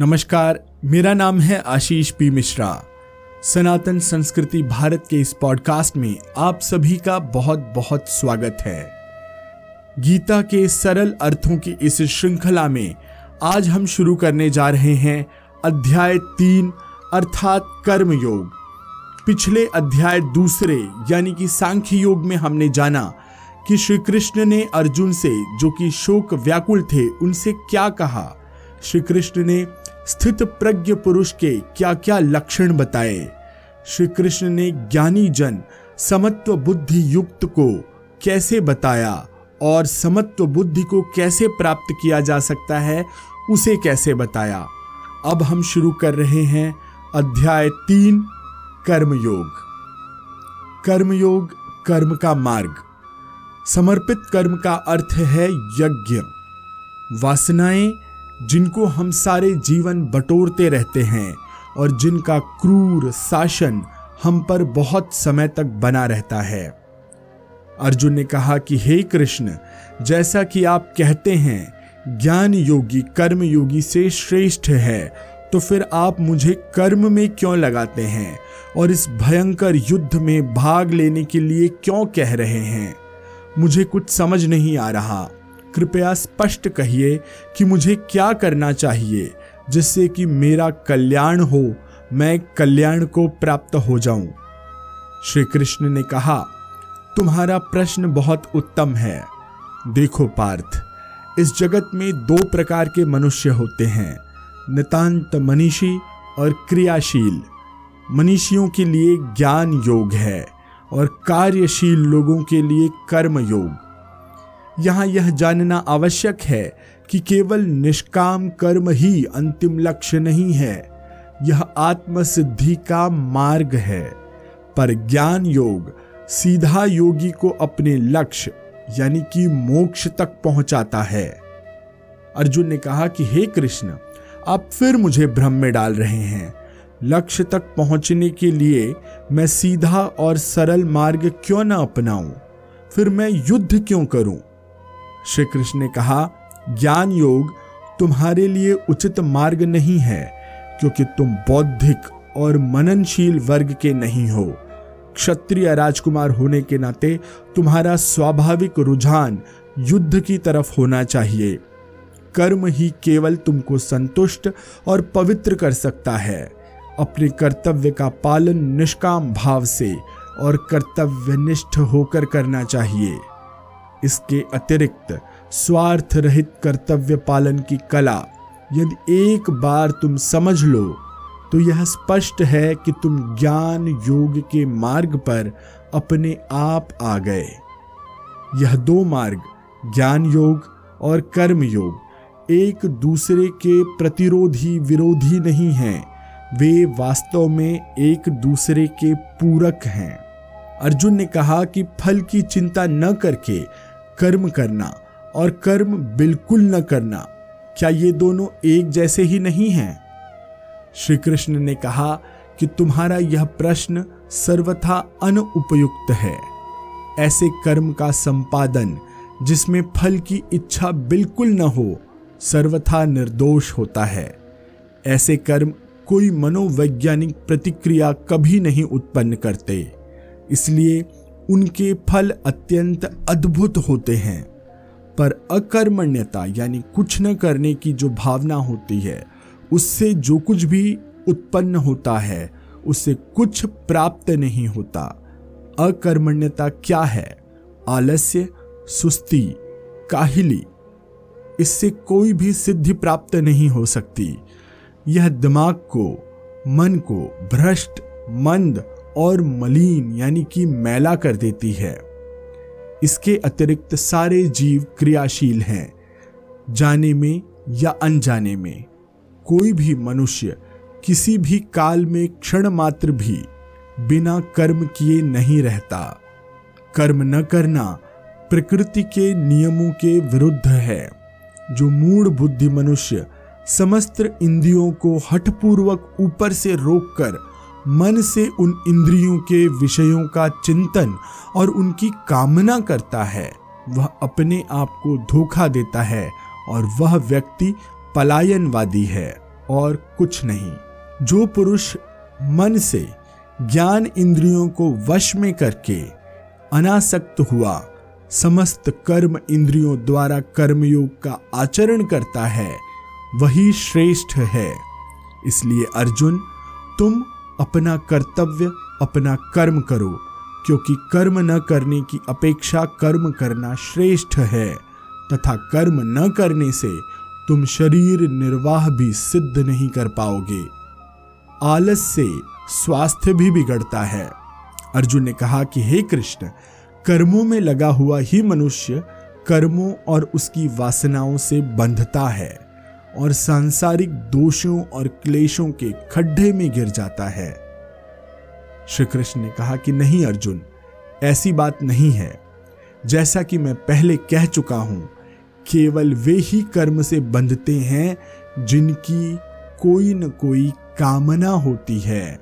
नमस्कार, मेरा नाम है आशीष पी मिश्रा। सनातन संस्कृति भारत के इस पॉडकास्ट में आप सभी का बहुत बहुत स्वागत है। गीता के सरल अर्थों की इस श्रृंखला में आज हम शुरू करने जा रहे हैं अध्याय तीन, अर्थात कर्म योग पिछले अध्याय दूसरे, यानी कि सांख्य योग में हमने जाना कि श्री कृष्ण ने अर्जुन से, जो कि शोक व्याकुल थे, उनसे क्या कहा। श्री कृष्ण ने स्थित प्रज्ञ पुरुष के क्या क्या लक्षण बताए? श्री कृष्ण ने ज्ञानी जन समत्व बुद्धि युक्त को कैसे बताया और समत्व बुद्धि को कैसे प्राप्त किया जा सकता है, उसे कैसे बताया? अब हम शुरू कर रहे हैं अध्याय तीन, कर्मयोग। कर्मयोग कर्म का मार्ग। समर्पित कर्म का अर्थ है यज्ञ। वासनाएँ जिनको हम सारे जीवन बटोरते रहते हैं और जिनका क्रूर शासन हम पर बहुत समय तक बना रहता है। अर्जुन ने कहा कि, हे कृष्ण, जैसा कि आप कहते हैं, ज्ञान योगी, कर्म योगी से श्रेष्ठ है तो फिर आप मुझे कर्म में क्यों लगाते हैं और इस भयंकर युद्ध में भाग लेने के लिए क्यों कह रहे हैं? मुझे कुछ समझ नहीं आ रहा। कृपया स्पष्ट कहिए कि मुझे क्या करना चाहिए, जिससे कि मेरा कल्याण हो, मैं कल्याण को प्राप्त हो जाऊँ। श्री कृष्ण ने कहा, तुम्हारा प्रश्न बहुत उत्तम है। देखो पार्थ, इस जगत में दो प्रकार के मनुष्य होते हैं, नितांत मनीषी और क्रियाशील। मनीषियों के लिए ज्ञान योग है और कार्यशील लोगों के लिए कर्म योग। यहाँ यह जानना आवश्यक है कि केवल निष्काम कर्म ही अंतिम लक्ष्य नहीं है। यह आत्मसिद्धि का मार्ग है। पर ज्ञान योग सीधा योगी को अपने लक्ष्य, यानी कि मोक्ष तक पहुंचाता है। अर्जुन ने कहा कि, हे कृष्ण, आप फिर मुझे भ्रम में डाल रहे हैं। लक्ष्य तक पहुँचने के लिए मैं सीधा और सरल मार्ग क्यों ना अपनाऊं? फिर मैं युद्ध क्यों करूँ? श्री कृष्ण ने कहा, ज्ञान योग तुम्हारे लिए उचित मार्ग नहीं है, क्योंकि तुम बौद्धिक और मननशील वर्ग के नहीं हो। क्षत्रिय राजकुमार होने के नाते तुम्हारा स्वाभाविक रुझान युद्ध की तरफ़ होना चाहिए। कर्म ही केवल तुमको संतुष्ट और पवित्र कर सकता है। अपने कर्तव्य का पालन निष्काम भाव से और कर्तव्यनिष्ठ होकर करना चाहिए। इसके अतिरिक्त स्वार्थ रहित कर्तव्य पालन की कला। यदि एक बार तुम समझ लो तो यह स्पष्ट है कि तुम ज्ञान योग के मार्ग पर अपने आप आ गए। यह दो मार्ग, ज्ञान योग और कर्म योग। एक दूसरे के प्रतिरोधी विरोधी नहीं हैं। वे वास्तव में एक दूसरे के पूरक हैं। अर्जुन ने कहा कि फल की चिंता न करके कर्म करना और कर्म बिल्कुल न करना, क्या ये दोनों एक जैसे ही नहीं हैं? श्री कृष्ण ने कहा कि तुम्हारा यह प्रश्न सर्वथा अनुपयुक्त है। ऐसे कर्म का संपादन, जिसमें फल की इच्छा बिल्कुल न हो, सर्वथा निर्दोष होता है। ऐसे कर्म कोई मनोवैज्ञानिक प्रतिक्रिया कभी नहीं उत्पन्न करते। इसलिए उनके फल अत्यंत अद्भुत होते हैं। पर अकर्मण्यता, यानी कुछ न करने की जो भावना होती है, उससे जो कुछ भी उत्पन्न होता है उससे कुछ प्राप्त नहीं होता। अकर्मण्यता क्या है? आलस्य, सुस्ती, काहिली, इससे कोई भी सिद्धि प्राप्त नहीं हो सकती। यह दिमाग को, मन को भ्रष्ट, मंद और मलिन, यानी कि मैला कर देती है। इसके अतिरिक्त सारे जीव क्रियाशील हैं, जाने में या अनजाने में। कोई भी मनुष्य किसी भी काल में क्षण मात्र भी बिना कर्म किए नहीं रहता। कर्म न करना प्रकृति के नियमों के विरुद्ध है, जो मूड बुद्धि मनुष्य समस्त इंद्रियों को हठपूर्वक ऊपर से रोककर मन से उन इंद्रियों के विषयों का चिंतन और उनकी कामना करता है। वह अपने आप को धोखा देता है और वह व्यक्ति पलायनवादी है और कुछ नहीं। जो पुरुष मन से ज्ञान इंद्रियों को वश में करके अनासक्त हुआ, समस्त कर्म इंद्रियों द्वारा कर्मयोग का आचरण करता है, वही श्रेष्ठ है। इसलिए अर्जुन, तुम अपना कर्तव्य, अपना कर्म करो, क्योंकि कर्म न करने की अपेक्षा कर्म करना श्रेष्ठ है, तथा कर्म न करने से तुम शरीर निर्वाह भी सिद्ध नहीं कर पाओगे। आलस से स्वास्थ्य भी बिगड़ता है। अर्जुन ने कहा कि हे कृष्ण, कर्मों में लगा हुआ ही मनुष्य कर्मों और उसकी वासनाओं से बंधता है। और सांसारिक दोषों और क्लेशों के खड्डे में गिर जाता है। श्री कृष्ण ने कहा कि नहीं अर्जुन, ऐसी बात नहीं है। जैसा कि मैं पहले कह चुका हूँ, केवल वे ही कर्म से बंधते हैं जिनकी कोई न कोई कामना होती है।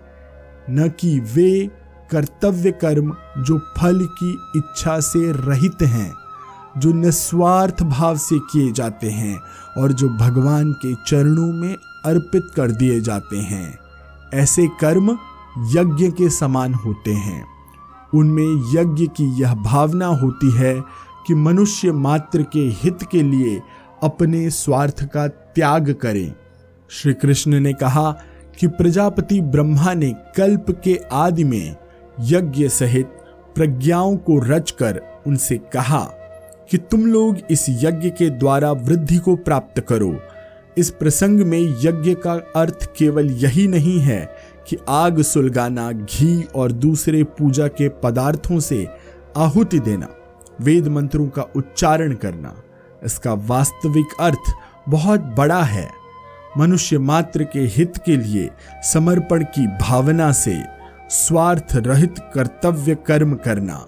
न कि वे कर्तव्य कर्म जो फल की इच्छा से रहित हैं। जो निस्वार्थ भाव से किए जाते हैं और जो भगवान के चरणों में अर्पित कर दिए जाते हैं। ऐसे कर्म यज्ञ के समान होते हैं। उनमें यज्ञ की यह भावना होती है कि मनुष्य मात्र के हित के लिए अपने स्वार्थ का त्याग करें। श्री कृष्ण ने कहा कि प्रजापति ब्रह्मा ने कल्प के आदि में यज्ञ सहित प्रज्ञाओं को रचकर उनसे कहा कि तुम लोग इस यज्ञ के द्वारा वृद्धि को प्राप्त करो। इस प्रसंग में यज्ञ का अर्थ केवल यही नहीं है कि आग, सुलगाना, घी और दूसरे पूजा के पदार्थों से आहुति देना, वेद मंत्रों का उच्चारण करना, इसका वास्तविक अर्थ बहुत बड़ा है। मनुष्य मात्र के हित के लिए समर्पण की भावना से स्वार्थ रहित कर्तव्य कर्म करना।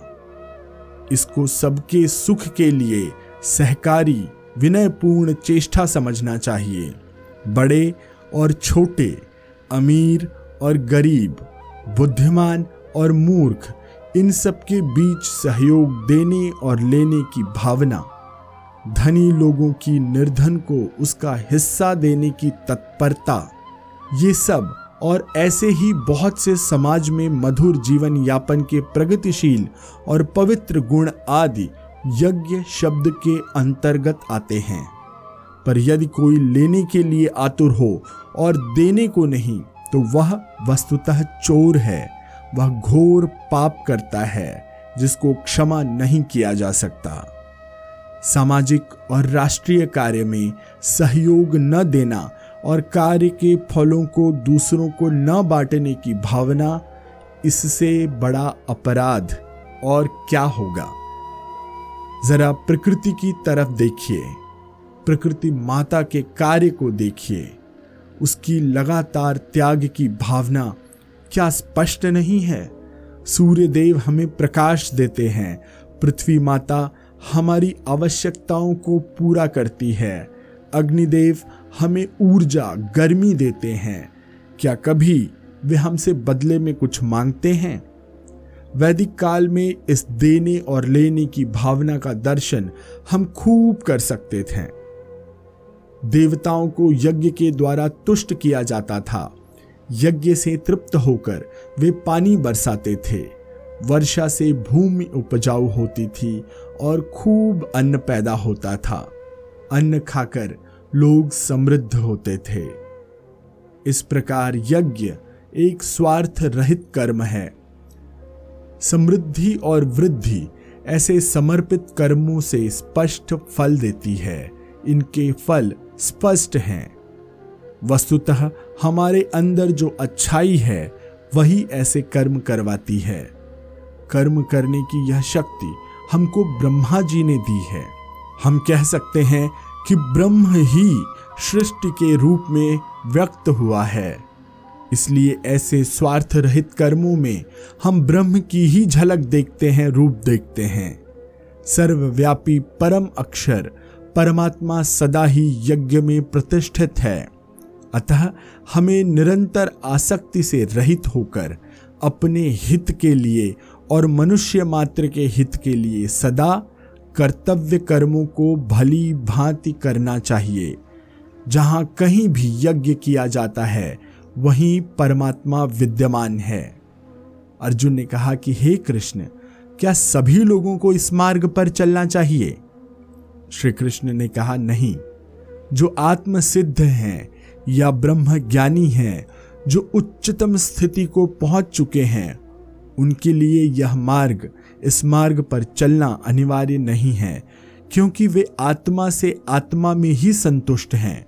इसको सबके सुख के लिए सहकारी, विनयपूर्ण चेष्टा समझना चाहिए। बड़े और छोटे, अमीर और गरीब, बुद्धिमान और मूर्ख, इन सबके बीच सहयोग देने और लेने की भावना। धनी लोगों की निर्धन को उसका हिस्सा देने की तत्परता, ये सब और ऐसे ही बहुत से समाज में मधुर जीवन यापन के प्रगतिशील और पवित्र गुण आदि यज्ञ शब्द के अंतर्गत आते हैं। पर यदि कोई लेने के लिए आतुर हो और देने को नहीं तो वह वस्तुतः चोर है। वह घोर पाप करता है, जिसको क्षमा नहीं किया जा सकता। सामाजिक और राष्ट्रीय कार्य में सहयोग न देना और कार्य के फलों को दूसरों को न बांटने की भावना, इससे बड़ा अपराध और क्या होगा? जरा प्रकृति की तरफ़ देखिए। प्रकृति माता के कार्य को देखिए। उसकी लगातार त्याग की भावना क्या स्पष्ट नहीं है? सूर्य देव हमें प्रकाश देते हैं। पृथ्वी माता हमारी आवश्यकताओं को पूरा करती है। अग्निदेव हमें ऊर्जा, गर्मी देते हैं। क्या कभी वे हमसे बदले में कुछ मांगते हैं? वैदिक काल में इस देने और लेने की भावना का दर्शन हम खूब कर सकते थे। देवताओं को यज्ञ के द्वारा तुष्ट किया जाता था। यज्ञ से तृप्त होकर वे पानी बरसाते थे। वर्षा से भूमि उपजाऊ होती थी और खूब अन्न पैदा होता था। अन्न खाकर लोग समृद्ध होते थे। इस प्रकार यज्ञ एक स्वार्थ रहित कर्म है। समृद्धि और वृद्धि ऐसे समर्पित कर्मों से स्पष्ट फल देती है। इनके फल स्पष्ट हैं। वस्तुतः हमारे अंदर जो अच्छाई है, वही ऐसे कर्म करवाती है। कर्म करने की यह शक्ति हमको ब्रह्मा जी ने दी है। हम कह सकते हैं कि ब्रह्म ही सृष्टि के रूप में व्यक्त हुआ है। इसलिए ऐसे स्वार्थ रहित कर्मों में हम ब्रह्म की ही झलक देखते हैं, रूप देखते हैं। सर्वव्यापी परम अक्षर परमात्मा सदा ही यज्ञ में प्रतिष्ठित है। अतः हमें निरंतर आसक्ति से रहित होकर अपने हित के लिए और मनुष्य मात्र के हित के लिए सदा कर्तव्य कर्मों को भली भांति करना चाहिए। जहाँ कहीं भी यज्ञ किया जाता है, वहीं परमात्मा विद्यमान है। अर्जुन ने कहा कि, हे कृष्ण, क्या सभी लोगों को इस मार्ग पर चलना चाहिए? श्री कृष्ण ने कहा, नहीं। जो आत्म सिद्ध हैं या ब्रह्म ज्ञानी हैं, जो उच्चतम स्थिति को पहुँच चुके हैं, उनके लिए यह मार्ग इस मार्ग पर चलना अनिवार्य नहीं है, क्योंकि वे आत्मा से आत्मा में ही संतुष्ट हैं।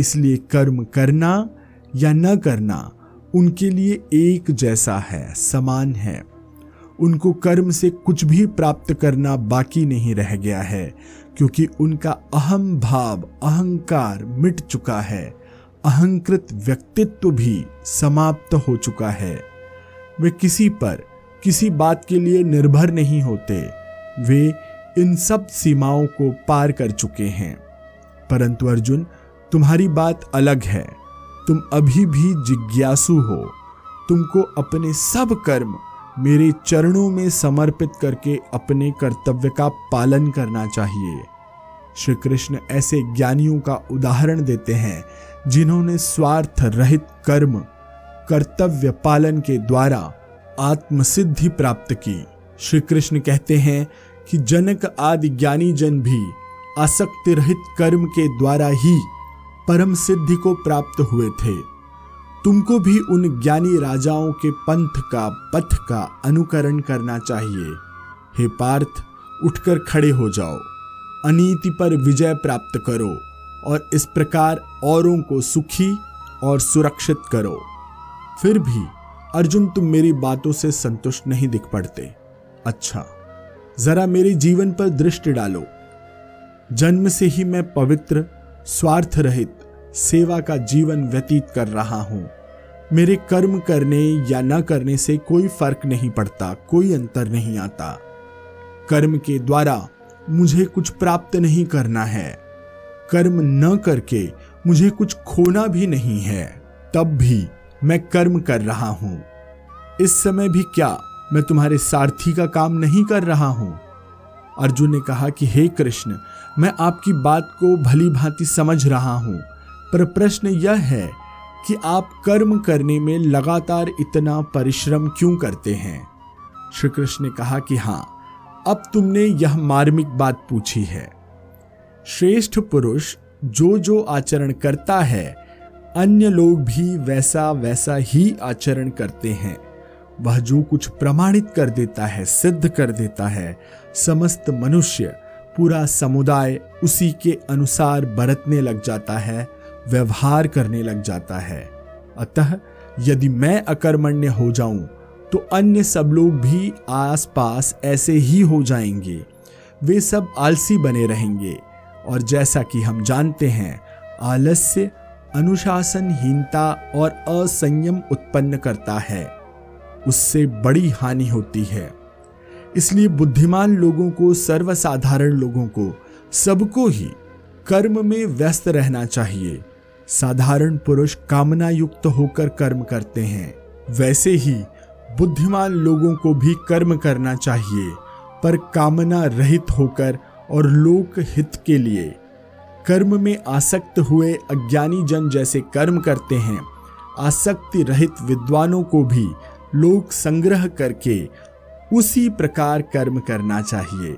इसलिए कर्म करना या न करना उनके लिए एक जैसा है, समान है। उनको कर्म से कुछ भी प्राप्त करना बाकी नहीं रह गया है, क्योंकि उनका अहम भाव, अहंकार मिट चुका है। अहंकृत व्यक्तित्व भी समाप्त हो चुका है। वे किसी पर किसी बात के लिए निर्भर नहीं होते। वे इन सब सीमाओं को पार कर चुके हैं। परंतु अर्जुन, तुम्हारी बात अलग है। तुम अभी भी जिज्ञासु हो। तुमको अपने सब कर्म मेरे चरणों में समर्पित करके अपने कर्तव्य का पालन करना चाहिए। श्री कृष्ण ऐसे ज्ञानियों का उदाहरण देते हैं, जिन्होंने स्वार्थ रहित कर्म, कर्तव्य पालन के द्वारा आत्मसिद्धि प्राप्त की। श्री कृष्ण कहते हैं कि जनक आदि ज्ञानी जन भी आसक्ति रहित कर्म के द्वारा ही परम सिद्धि को प्राप्त हुए थे। तुमको भी उन ज्ञानी राजाओं के पंथ का, पथ का अनुकरण करना चाहिए। हे पार्थ, उठकर खड़े हो जाओ। अनीति पर विजय प्राप्त करो और इस प्रकार औरों को सुखी और सुरक्षित करो। फिर भी अर्जुन, तुम मेरी बातों से संतुष्ट नहीं दिख पड़ते। अच्छा जरा मेरे जीवन पर दृष्टि डालो। जन्म से ही मैं पवित्र स्वार्थ रहित सेवा का जीवन व्यतीत कर रहा हूँ। मेरे कर्म करने या न करने से कोई फ़र्क नहीं पड़ता, कोई अंतर नहीं आता। कर्म के द्वारा मुझे कुछ प्राप्त नहीं करना है। कर्म न करके मुझे कुछ खोना भी नहीं है। तब भी मैं कर्म कर रहा हूँ। इस समय भी क्या मैं तुम्हारे सारथी का काम नहीं कर रहा हूँ? अर्जुन ने कहा कि, हे कृष्ण, मैं आपकी बात को भली भांति समझ रहा हूँ, पर प्रश्न यह है कि आप कर्म करने में लगातार इतना परिश्रम क्यों करते हैं? श्री कृष्ण ने कहा कि, हाँ, अब तुमने यह मार्मिक बात पूछी है। श्रेष्ठ पुरुष जो जो आचरण करता है अन्य लोग भी वैसा वैसा ही आचरण करते हैं। वह जो कुछ प्रमाणित कर देता है, सिद्ध कर देता है, समस्त मनुष्य, पूरा समुदाय उसी के अनुसार बरतने लग जाता है, व्यवहार करने लग जाता है। अतः यदि मैं अकर्मण्य हो जाऊँ तो अन्य सब लोग भी आसपास ऐसे ही हो जाएँगे। वे सब आलसी बने रहेंगे। और जैसा कि हम जानते हैं, आलस्य अनुशासनहीनता और असंयम उत्पन्न करता है। उससे बड़ी हानि होती है। इसलिए बुद्धिमान लोगों को, सर्वसाधारण लोगों को, सबको ही कर्म में व्यस्त रहना चाहिए। साधारण पुरुष कामना युक्त होकर कर्म करते हैं। वैसे ही बुद्धिमान लोगों को भी कर्म करना चाहिए, पर कामना रहित होकर और लोक हित के लिए। कर्म में आसक्त हुए अज्ञानी जन जैसे कर्म करते हैं। आसक्ति रहित विद्वानों को भी लोक संग्रह करके उसी प्रकार कर्म करना चाहिए।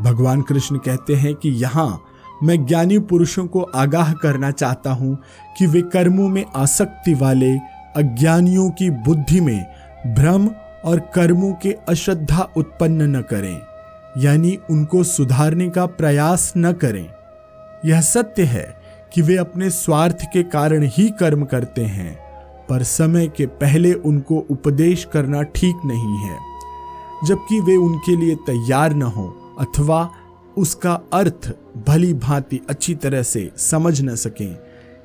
भगवान कृष्ण कहते हैं कि यहाँ मैं ज्ञानी पुरुषों को आगाह करना चाहता हूँ कि वे कर्मों में आसक्ति वाले अज्ञानियों की बुद्धि में भ्रम और कर्मों के अश्रद्धा उत्पन्न न करें, यानी उनको सुधारने का प्रयास न करें। यह सत्य है कि वे अपने स्वार्थ के कारण ही कर्म करते हैं, पर समय के पहले उनको उपदेश करना ठीक नहीं है। जबकि वे उनके लिए तैयार न हो, अथवा उसका अर्थ भली भांति अच्छी तरह से समझ न सकें,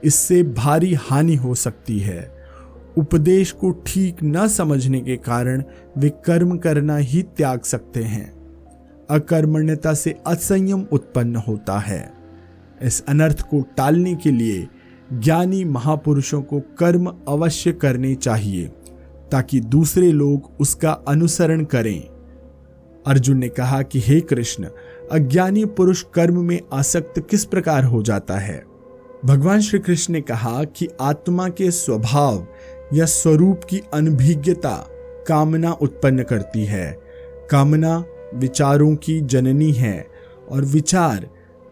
इससे भारी हानि हो सकती है। उपदेश को ठीक न समझने के कारण वे कर्म करना ही त्याग सकते हैं। अकर्मण्यता से असंयम उत्पन्न होता है। इस अनर्थ को टालने के लिए ज्ञानी महापुरुषों को कर्म अवश्य करने चाहिए, ताकि दूसरे लोग उसका अनुसरण करें। अर्जुन ने कहा कि, हे कृष्ण, अज्ञानी पुरुष कर्म में आसक्त किस प्रकार हो जाता है? भगवान श्री कृष्ण ने कहा कि आत्मा के स्वभाव या स्वरूप की अनभिज्ञता कामना उत्पन्न करती है। कामना विचारों की जननी है और विचार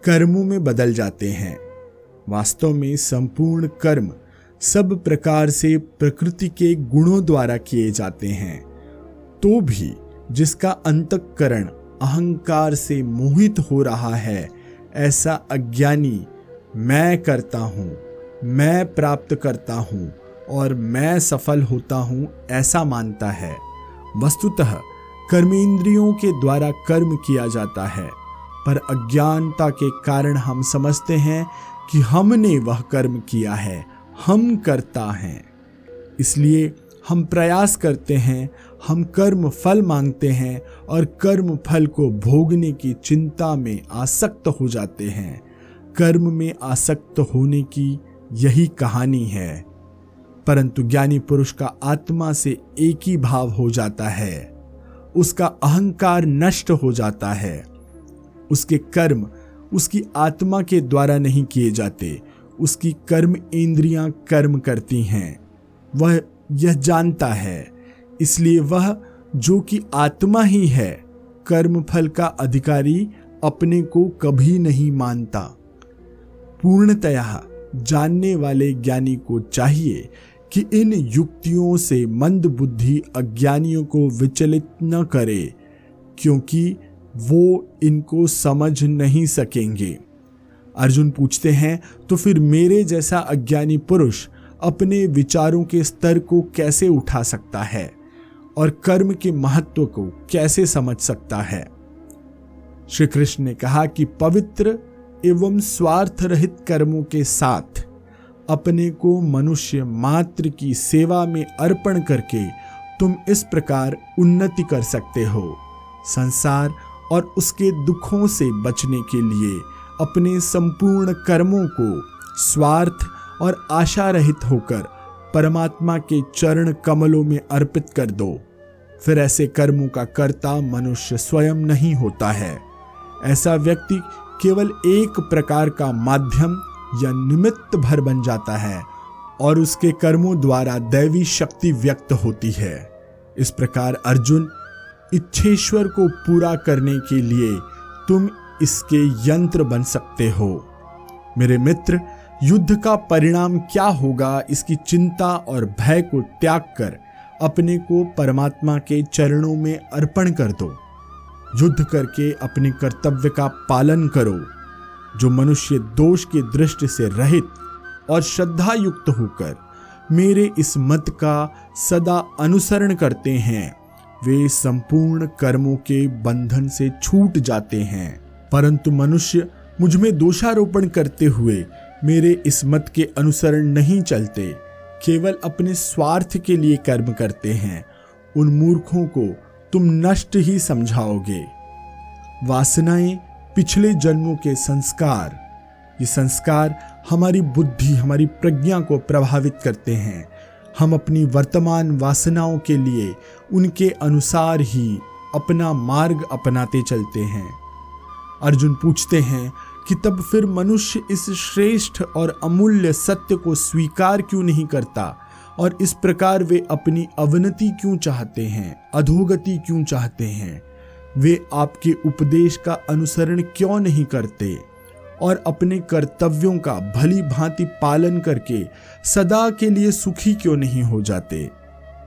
कर्मों में बदल जाते हैं। वास्तव में संपूर्ण कर्म सब प्रकार से प्रकृति के गुणों द्वारा किए जाते हैं। तो भी जिसका अंतकरण अहंकार से मोहित हो रहा है, ऐसा अज्ञानी मैं करता हूँ, मैं प्राप्त करता हूँ और मैं सफल होता हूँ ऐसा मानता है। वस्तुतः कर्मेंद्रियों के द्वारा कर्म किया जाता है। पर अज्ञानता के कारण हम समझते हैं कि हमने वह कर्म किया है। हम करता हैं। इसलिए हम प्रयास करते हैं, हम कर्म फल मांगते हैं और कर्म फल को भोगने की चिंता में आसक्त हो जाते हैं। कर्म में आसक्त होने की यही कहानी है। परंतु ज्ञानी पुरुष का आत्मा से एक ही भाव हो जाता है। उसका अहंकार नष्ट हो जाता है। उसके कर्म उसकी आत्मा के द्वारा नहीं किए जाते। उसकी कर्म इंद्रियाँ कर्म करती हैं। वह यह जानता है। इसलिए वह जो कि आत्मा ही है कर्म फल का अधिकारी अपने को कभी नहीं मानता। पूर्णतया जानने वाले ज्ञानी को चाहिए कि इन युक्तियों से मंद बुद्धि अज्ञानियों को विचलित न करे, क्योंकि वो इनको समझ नहीं सकेंगे। अर्जुन पूछते हैं तो फिर मेरे जैसा अज्ञानी पुरुष अपने विचारों के स्तर को कैसे उठा सकता है और कर्म के महत्व को कैसे समझ सकता है? श्री कृष्ण ने कहा कि पवित्र एवं स्वार्थ रहित कर्मों के साथ अपने को मनुष्य मात्र की सेवा में अर्पण करके तुम इस प्रकार उन्नति कर सकते हो। संसार और उसके दुखों से बचने के लिए अपने संपूर्ण कर्मों को स्वार्थ और आशा रहित होकर परमात्मा के चरण कमलों में अर्पित कर दो। फिर ऐसे कर्मों का कर्ता मनुष्य स्वयं नहीं होता है। ऐसा व्यक्ति केवल एक प्रकार का माध्यम या निमित्त भर बन जाता है और उसके कर्मों द्वारा दैवी शक्ति व्यक्त होती है। इस प्रकार अर्जुन इच्छेश्वर को पूरा करने के लिए तुम इसके यंत्र बन सकते हो। मेरे मित्र, युद्ध का परिणाम क्या होगा इसकी चिंता और भय को त्याग कर अपने को परमात्मा के चरणों में अर्पण कर दो। युद्ध करके अपने कर्तव्य का पालन करो, जो मनुष्य दोष की दृष्टि से रहित और श्रद्धा युक्त होकर मेरे इस मत का सदा अनुसरण करते हैं। वे संपूर्ण कर्मों के बंधन से छूट जाते हैं। परंतु मनुष्य मुझमें दोषारोपण करते हुए मेरे इस मत के अनुसरण नहीं चलते। केवल अपने स्वार्थ के लिए कर्म करते हैं। उन मूर्खों को तुम नष्ट ही समझाओगे। वासनाएँ पिछले जन्मों के संस्कार। ये संस्कार हमारी बुद्धि, हमारी प्रज्ञा को प्रभावित करते हैं। हम अपनी वर्तमान वासनाओं के लिए उनके अनुसार ही अपना मार्ग अपनाते चलते हैं। अर्जुन पूछते हैं कि तब फिर मनुष्य इस श्रेष्ठ और अमूल्य सत्य को स्वीकार क्यों नहीं करता और इस प्रकार वे अपनी अवनति क्यों चाहते हैं, अधोगति क्यों चाहते हैं? वे आपके उपदेश का अनुसरण क्यों नहीं करते? और अपने कर्तव्यों का भली भांति पालन करके सदा के लिए सुखी क्यों नहीं हो जाते?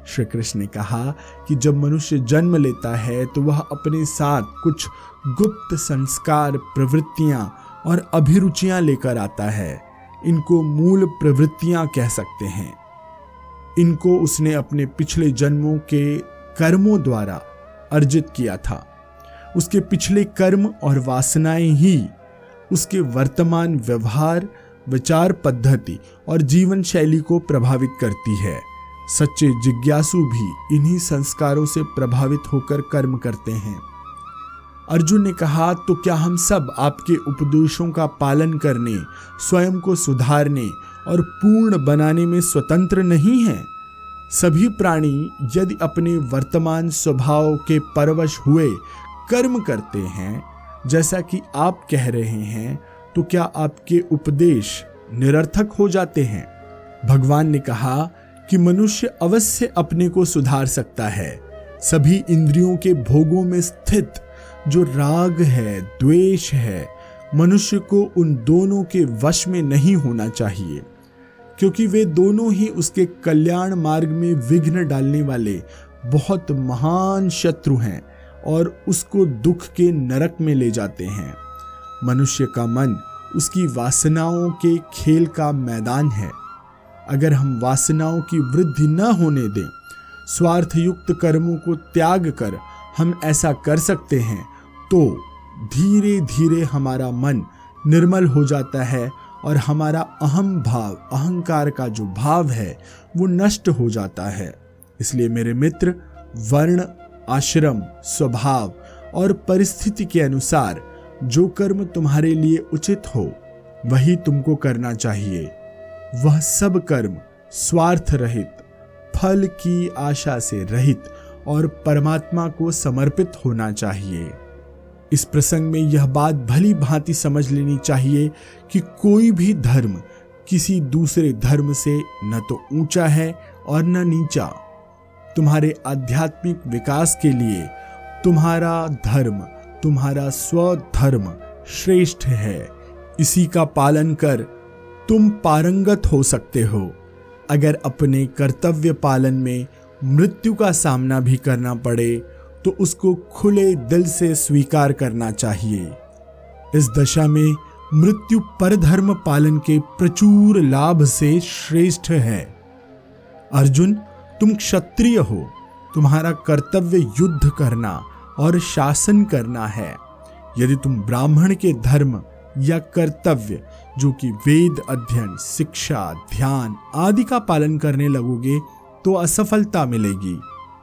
श्री कृष्ण ने कहा कि जब मनुष्य जन्म लेता है तो वह अपने साथ कुछ गुप्त संस्कार, प्रवृत्तियाँ और अभिरुचियाँ लेकर आता है। इनको मूल प्रवृत्तियाँ कह सकते हैं। इनको उसने अपने पिछले जन्मों के कर्मों द्वारा अर्जित किया था। उसके पिछले कर्म और वासनाएँ ही उसके वर्तमान व्यवहार, विचार पद्धति और जीवन शैली को प्रभावित करती है। सच्चे जिज्ञासु भी इन्हीं संस्कारों से प्रभावित होकर कर्म करते हैं। अर्जुन ने कहा तो क्या हम सब आपके उपदेशों का पालन करने, स्वयं को सुधारने और पूर्ण बनाने में स्वतंत्र नहीं हैं? सभी प्राणी यदि अपने वर्तमान स्वभाव के परवश हुए, कर्म करते हैं जैसा कि आप कह रहे हैं तो क्या आपके उपदेश निरर्थक हो जाते हैं? भगवान ने कहा कि मनुष्य अवश्य अपने को सुधार सकता है। सभी इंद्रियों के भोगों में स्थित जो राग है, द्वेष है, मनुष्य को उन दोनों के वश में नहीं होना चाहिए, क्योंकि वे दोनों ही उसके कल्याण मार्ग में विघ्न डालने वाले बहुत महान शत्रु हैं। और उसको दुख के नरक में ले जाते हैं। मनुष्य का मन उसकी वासनाओं के खेल का मैदान है। अगर हम वासनाओं की वृद्धि न होने दें, स्वार्थयुक्त कर्मों को त्याग कर हम ऐसा कर सकते हैं तो धीरे धीरे हमारा मन निर्मल हो जाता है और हमारा अहम भाव, अहंकार का जो भाव है, वो नष्ट हो जाता है। इसलिए मेरे मित्र, वर्ण आश्रम, स्वभाव और परिस्थिति के अनुसार जो कर्म तुम्हारे लिए उचित हो, वही तुमको करना चाहिए। वह सब कर्म स्वार्थ रहित, फल की आशा से रहित और परमात्मा को समर्पित होना चाहिए। इस प्रसंग में यह बात भली भांति समझ लेनी चाहिए कि कोई भी धर्म किसी दूसरे धर्म से न तो ऊँचा है और न नीचा। तुम्हारे आध्यात्मिक विकास के लिए तुम्हारा धर्म, तुम्हारा स्वधर्म श्रेष्ठ है। इसी का पालन कर तुम पारंगत हो सकते हो। अगर अपने कर्तव्य पालन में मृत्यु का सामना भी करना पड़े तो उसको खुले दिल से स्वीकार करना चाहिए। इस दशा में मृत्यु परधर्म पालन के प्रचुर लाभ से श्रेष्ठ है। अर्जुन तुम क्षत्रिय हो। तुम्हारा कर्तव्य युद्ध करना और शासन करना है। यदि तुम ब्राह्मण के धर्म या कर्तव्य, जो कि वेद अध्ययन, शिक्षा, ध्यान आदि का पालन करने लगोगे तो असफलता मिलेगी।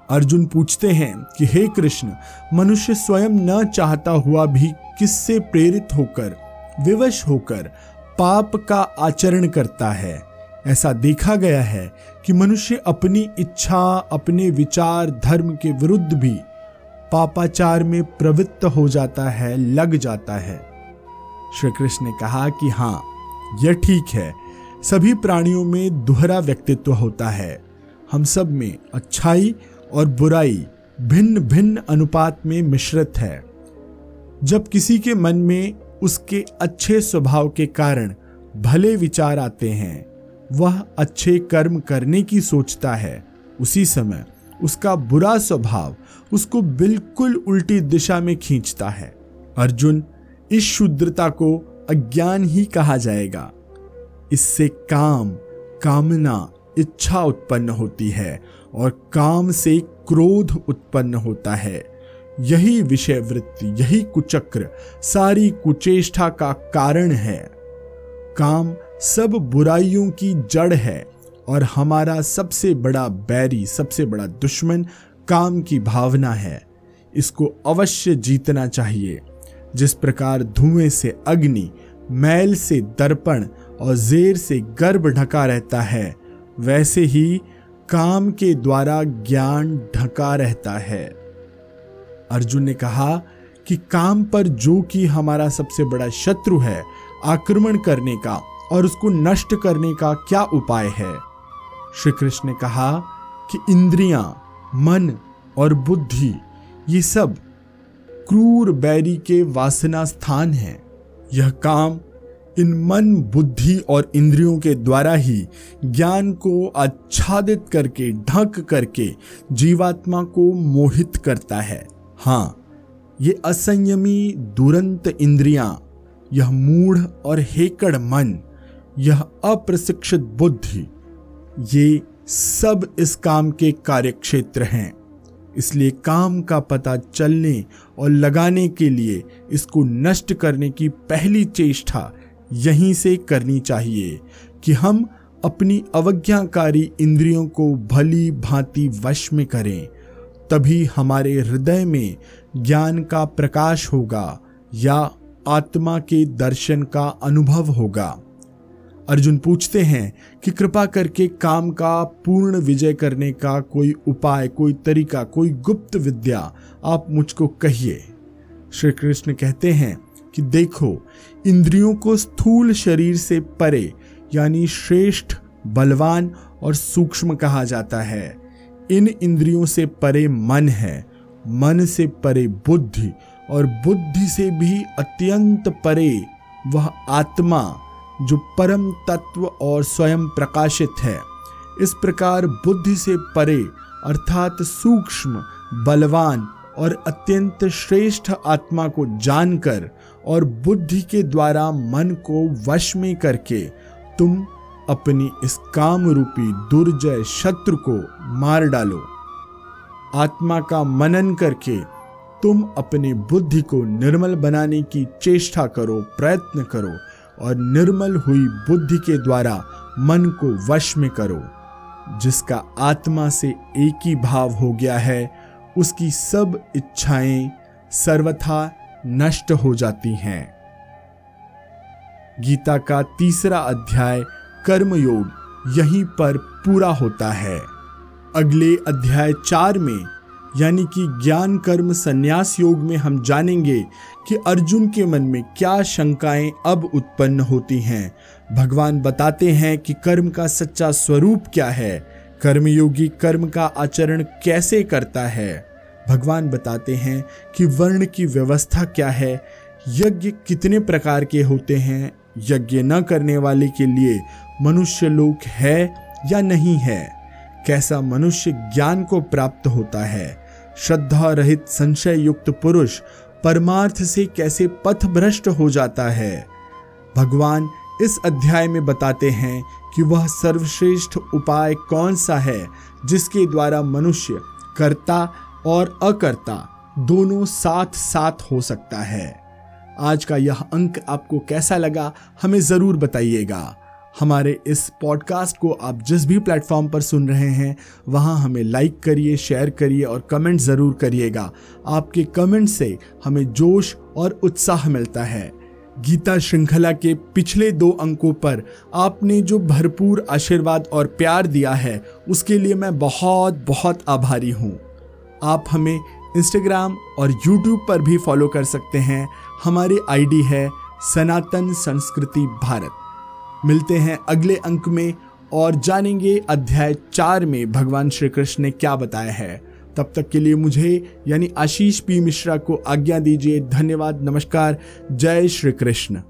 अर्जुन पूछते हैं कि, हे कृष्ण, मनुष्य स्वयं न चाहता हुआ भी किससे प्रेरित होकर, विवश होकर पाप का आचरण करता है? ऐसा देखा गया है कि मनुष्य अपनी इच्छा, अपने विचार, धर्म के विरुद्ध भी पापाचार में प्रवृत्त हो जाता है, लग जाता है। श्री कृष्ण ने कहा कि हाँ यह ठीक है। सभी प्राणियों में दोहरा व्यक्तित्व होता है। हम सब में अच्छाई और बुराई भिन्न भिन्न अनुपात में मिश्रित है। जब किसी के मन में उसके अच्छे स्वभाव के कारण भले विचार आते हैं वह अच्छे कर्म करने की सोचता है। उसी समय उसका बुरा स्वभाव उसको बिल्कुल उल्टी दिशा में खींचता है। अर्जुन इस शुद्रता को अज्ञान ही कहा जाएगा। इससे काम, कामना, इच्छा उत्पन्न होती है और काम से क्रोध उत्पन्न होता है। यही विषय वृत्ति यही कुचक्र सारी कुचेष्टा का कारण है। काम सब बुराइयों की जड़ है और हमारा सबसे बड़ा बैरी, सबसे बड़ा दुश्मन काम की भावना है। इसको अवश्य जीतना चाहिए। जिस प्रकार धुएँ से अग्नि, मैल से दर्पण और जेर से गर्भ ढका रहता है, वैसे ही काम के द्वारा ज्ञान ढका रहता है। अर्जुन ने कहा कि काम पर जो कि हमारा सबसे बड़ा शत्रु है, आक्रमण करने का और उसको नष्ट करने का क्या उपाय है? श्री कृष्ण ने कहा कि इंद्रियाँ, मन और बुद्धि ये सब क्रूर बैरी के वासना स्थान है। यह काम इन मन बुद्धि और इंद्रियों के द्वारा ही ज्ञान को आच्छादित करके ढक करके जीवात्मा को मोहित करता है। हाँ ये असंयमी दुरंत इंद्रियाँ यह मूढ़ और हेकड़ मन यह अप्रशिक्षित बुद्धि, ये सब इस काम के कार्यक्षेत्र हैं। इसलिए काम का पता चलने और लगाने के लिए इसको नष्ट करने की पहली चेष्टा यहीं से करनी चाहिए कि हम अपनी अवज्ञाकारी इंद्रियों को भली भांति वश में करें, तभी हमारे हृदय में ज्ञान का प्रकाश होगा या आत्मा के दर्शन का अनुभव होगा। अर्जुन पूछते हैं कि कृपा करके काम का पूर्ण विजय करने का कोई उपाय, कोई तरीका, कोई गुप्त विद्या आप मुझको कहिए। श्री कृष्ण कहते हैं कि देखो, इंद्रियों को स्थूल शरीर से परे, यानी श्रेष्ठ, बलवान और सूक्ष्म कहा जाता है। इन इंद्रियों से परे मन है। मन से परे बुद्धि और बुद्धि से भी अत्यंत परे वह आत्मा जो परम तत्व और स्वयं प्रकाशित है, इस प्रकार बुद्धि से परे, अर्थात सूक्ष्म, बलवान और अत्यंत श्रेष्ठ आत्मा को जानकर और बुद्धि के द्वारा मन को वश में करके तुम अपनी इस काम रूपी दुर्जय शत्रु को मार डालो। आत्मा का मनन करके तुम अपनी बुद्धि को निर्मल बनाने की चेष्टा करो, प्रयत्न करो और निर्मल हुई बुद्धि के द्वारा मन को वश में करो। जिसका आत्मा से एक ही भाव हो गया है, उसकी सब इच्छाएँ सर्वथा नष्ट हो जाती हैं। गीता का तीसरा अध्याय, कर्मयोग, यहीं पर पूरा होता है। अगले अध्याय चार में यानी कि ज्ञान कर्म संन्यास योग में हम जानेंगे कि अर्जुन के मन में क्या शंकाएँ अब उत्पन्न होती हैं। भगवान बताते हैं कि कर्म का सच्चा स्वरूप क्या है। कर्मयोगी कर्म का आचरण कैसे करता है। भगवान बताते हैं कि वर्ण की व्यवस्था क्या है। यज्ञ कितने प्रकार के होते हैं। यज्ञ न करने वाले के लिए मनुष्य लोक है या नहीं है। कैसा मनुष्य ज्ञान को प्राप्त होता है। श्रद्धा रहित संशय युक्त पुरुष परमार्थ से कैसे पथ भ्रष्ट हो जाता है। भगवान इस अध्याय में बताते हैं कि वह सर्वश्रेष्ठ उपाय कौन सा है, जिसके द्वारा मनुष्य कर्ता और अकर्ता दोनों साथ साथ हो सकता है। आज का यह अंक आपको कैसा लगा, हमें ज़रूर बताइएगा। हमारे इस पॉडकास्ट को आप जिस भी प्लेटफॉर्म पर सुन रहे हैं, वहाँ हमें लाइक करिए शेयर करिए और कमेंट ज़रूर करिएगा। आपके कमेंट से हमें जोश और उत्साह मिलता है। गीता श्रृंखला के पिछले दो अंकों पर आपने जो भरपूर आशीर्वाद और प्यार दिया है, उसके लिए मैं बहुत बहुत आभारी हूँ। आप हमें इंस्टाग्राम और यूट्यूब पर भी फॉलो कर सकते हैं। हमारी आईडी है सनातन संस्कृति भारत। मिलते हैं अगले अंक में और जानेंगे अध्याय चार में भगवान श्री कृष्ण ने क्या बताया है। तब तक के लिए मुझे, यानी आशीष पी मिश्रा को आज्ञा दीजिए। धन्यवाद, नमस्कार। जय श्री कृष्ण